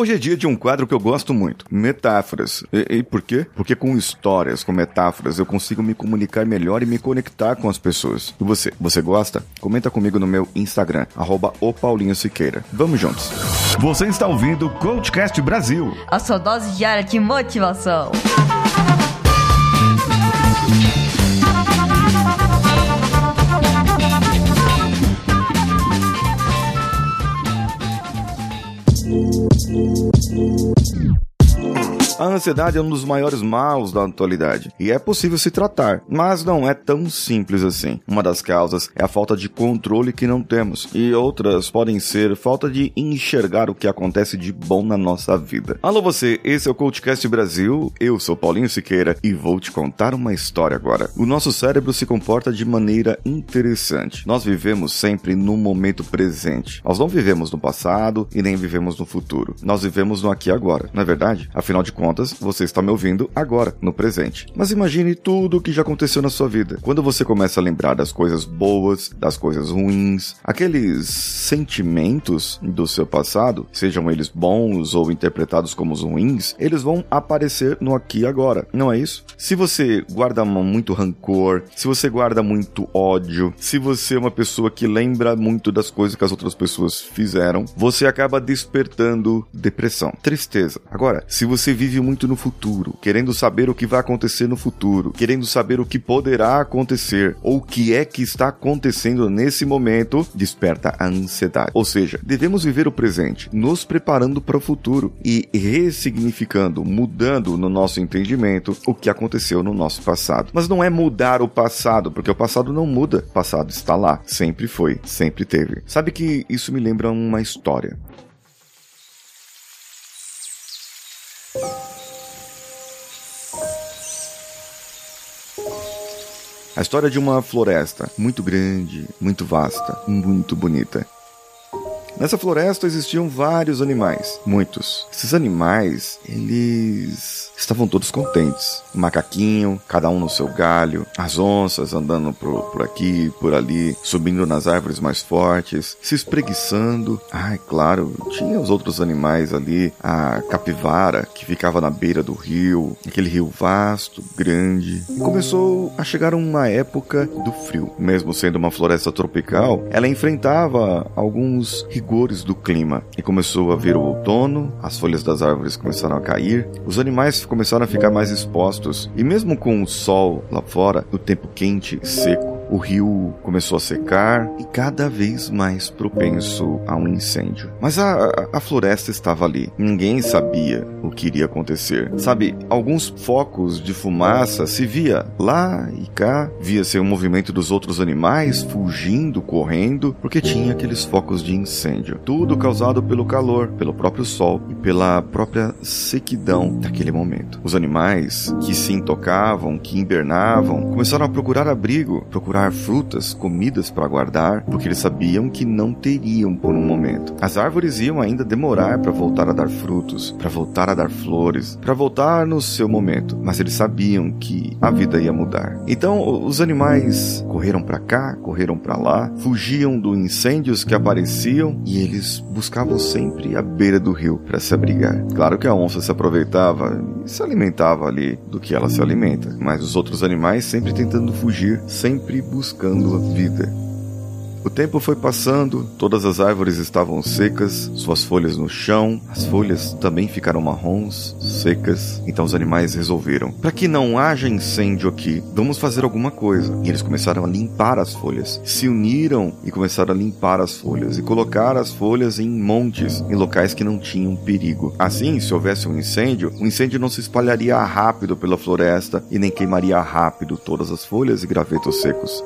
Hoje é dia de um quadro que eu gosto muito: metáforas. E, e por quê? Porque com histórias, com metáforas, eu consigo me comunicar melhor e me conectar com as pessoas. E você, você gosta? Comenta comigo no meu Instagram, arroba o Paulinho Siqueira. Vamos juntos. Você está ouvindo o Coachcast Brasil. A sua dose diária de motivação. you. A ansiedade é um dos maiores maus da atualidade e é possível se tratar, mas não é tão simples assim. Uma das causas é a falta de controle que não temos, e outras podem ser falta de enxergar o que acontece de bom na nossa vida. Alô você, esse é o Coachcast Brasil, eu sou Paulinho Siqueira e vou te contar uma história agora. O nosso cérebro se comporta de maneira interessante. Nós vivemos sempre no momento presente. Nós não vivemos no passado e nem vivemos no futuro. Nós vivemos no aqui e agora, não é verdade? Afinal de contas, contas, você está me ouvindo agora, no presente. Mas imagine tudo o que já aconteceu na sua vida. Quando você começa a lembrar das coisas boas, das coisas ruins, aqueles sentimentos do seu passado, sejam eles bons ou interpretados como ruins, eles vão aparecer no aqui e agora. Não é isso? Se você guarda muito rancor, se você guarda muito ódio, se você é uma pessoa que lembra muito das coisas que as outras pessoas fizeram, você acaba despertando depressão, tristeza. Agora, se você vive muito no futuro, querendo saber o que vai acontecer no futuro, querendo saber o que poderá acontecer ou o que é que está acontecendo nesse momento, desperta a ansiedade. Ou seja, devemos viver o presente, nos preparando para o futuro e ressignificando, mudando no nosso entendimento o que aconteceu no nosso passado. Mas não é mudar o passado, porque o passado não muda. O passado está lá, sempre foi, sempre teve. Sabe que isso me lembra uma história. A história de uma floresta muito grande, muito vasta, muito bonita. Nessa floresta existiam vários animais, muitos. Esses animais, eles estavam todos contentes. O macaquinho, cada um no seu galho, as onças andando por, por aqui, por ali, subindo nas árvores mais fortes, se espreguiçando. Ai, claro, tinha os outros animais ali, a capivara que ficava na beira do rio, aquele rio vasto, grande. E começou a chegar uma época do frio. Mesmo sendo uma floresta tropical, ela enfrentava alguns rigores do clima. E começou a vir o outono, as folhas das árvores começaram a cair, os animais começaram a ficar mais expostos. E mesmo com o sol lá fora, o tempo quente e seco, o rio começou a secar e cada vez mais propenso a um incêndio. Mas a, a, floresta estava ali. Ninguém sabia o que iria acontecer. Sabe, alguns focos de fumaça se via lá e cá, via-se o movimento dos outros animais fugindo, correndo, porque tinha aqueles focos de incêndio. Tudo causado pelo calor, pelo próprio sol pela própria sequidão daquele momento. Os animais que se intocavam, que invernavam, começaram a procurar abrigo, procurar frutas, comidas para guardar, porque eles sabiam que não teriam por um momento. As árvores iam ainda demorar para voltar a dar frutos, para voltar a dar flores, para voltar no seu momento, mas eles sabiam que a vida ia mudar. Então, os animais correram para cá, correram para lá, fugiam dos incêndios que apareciam e eles buscavam sempre a beira do rio para se abrigar. Claro que a onça se aproveitava e se alimentava ali do que ela se alimenta, mas os outros animais sempre tentando fugir, sempre buscando a vida. O tempo foi passando, todas as árvores estavam secas, suas folhas no chão, as folhas também ficaram marrons, secas. Então os animais resolveram: para que não haja incêndio aqui, vamos fazer alguma coisa. E eles começaram a limpar as folhas, se uniram e começaram a limpar as folhas e colocar as folhas em montes, em locais que não tinham perigo. Assim, se houvesse um incêndio, o incêndio não se espalharia rápido pela floresta e nem queimaria rápido todas as folhas e gravetos secos.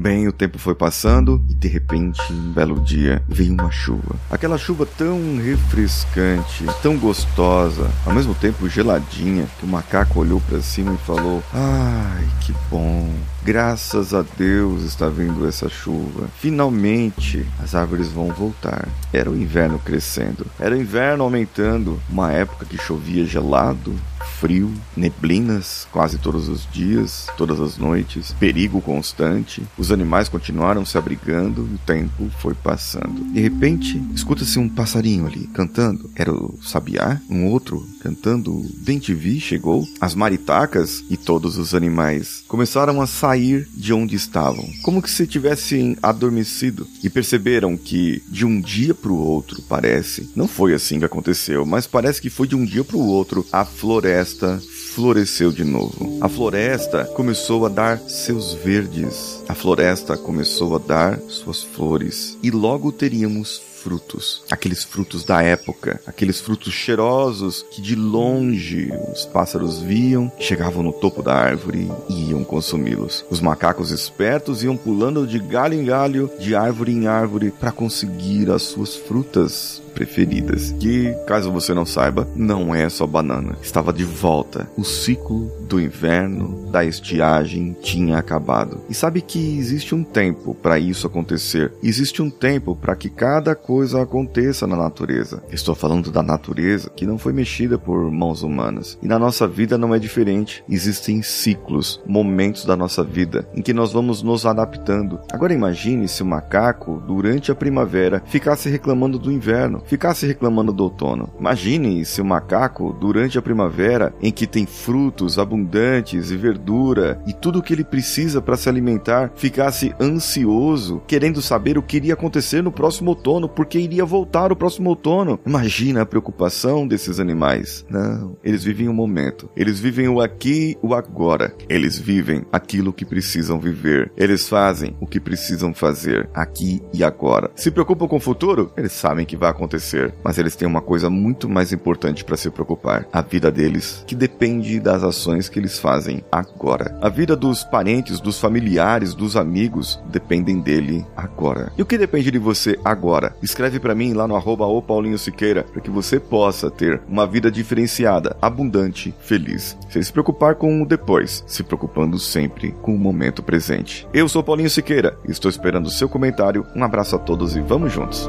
Bem, o tempo foi passando e de repente, um belo dia, veio uma chuva. Aquela chuva tão refrescante, tão gostosa, ao mesmo tempo geladinha, que o macaco olhou para cima e falou: "Ai, que bom. Graças a Deus está vindo essa chuva. Finalmente as árvores vão voltar." Era o inverno crescendo, era o inverno aumentando, uma época que chovia gelado, frio, neblinas quase todos os dias, todas as noites, perigo constante. Os animais continuaram se abrigando o tempo foi passando. De repente, escuta-se um passarinho ali cantando. Era o sabiá, um outro cantando. Ventivi chegou, as maritacas e todos os animais começaram a sair de onde estavam, como que se tivessem adormecido e perceberam que de um dia para o outro, parece, não foi assim que aconteceu, mas parece que foi de um dia para o outro a floresta floresceu de novo. A floresta começou a dar seus verdes. A floresta começou a dar suas flores. E logo teríamos frutos, aqueles frutos da época, aqueles frutos cheirosos que de longe os pássaros viam, chegavam no topo da árvore e iam consumi-los. Os macacos espertos iam pulando de galho em galho, de árvore em árvore, para conseguir as suas frutas preferidas, que, caso você não saiba, não é só banana. Estava de volta. O ciclo do inverno, da estiagem, tinha acabado. E sabe que existe um tempo para isso acontecer. Existe um tempo para que cada coisa aconteça na natureza. Estou falando da natureza que não foi mexida por mãos humanas. E na nossa vida não é diferente. Existem ciclos, momentos da nossa vida em que nós vamos nos adaptando. Agora imagine se o macaco, durante a primavera, ficasse reclamando do inverno ficasse reclamando do outono. Imagine se o macaco, durante a primavera, em que tem frutos abundantes e verdura e tudo o que ele precisa para se alimentar, ficasse ansioso, querendo saber o que iria acontecer no próximo outono, porque iria voltar o próximo outono. Imagina a preocupação desses animais. Não, eles vivem o momento. Eles vivem o aqui, o agora. Eles vivem aquilo que precisam viver. Eles fazem o que precisam fazer aqui e agora. Se preocupam com o futuro? Eles sabem que vai acontecer mas eles têm uma coisa muito mais importante para se preocupar: a vida deles, que depende das ações que eles fazem agora. A vida dos parentes, dos familiares, dos amigos dependem dele agora. E o que depende de você agora? Escreve para mim lá no arroba Paulinho Siqueira para que você possa ter uma vida diferenciada, abundante, feliz, sem se preocupar com o depois, se preocupando sempre com o momento presente. Eu sou Paulinho Siqueira estou esperando o seu comentário. Um abraço a todos e vamos juntos.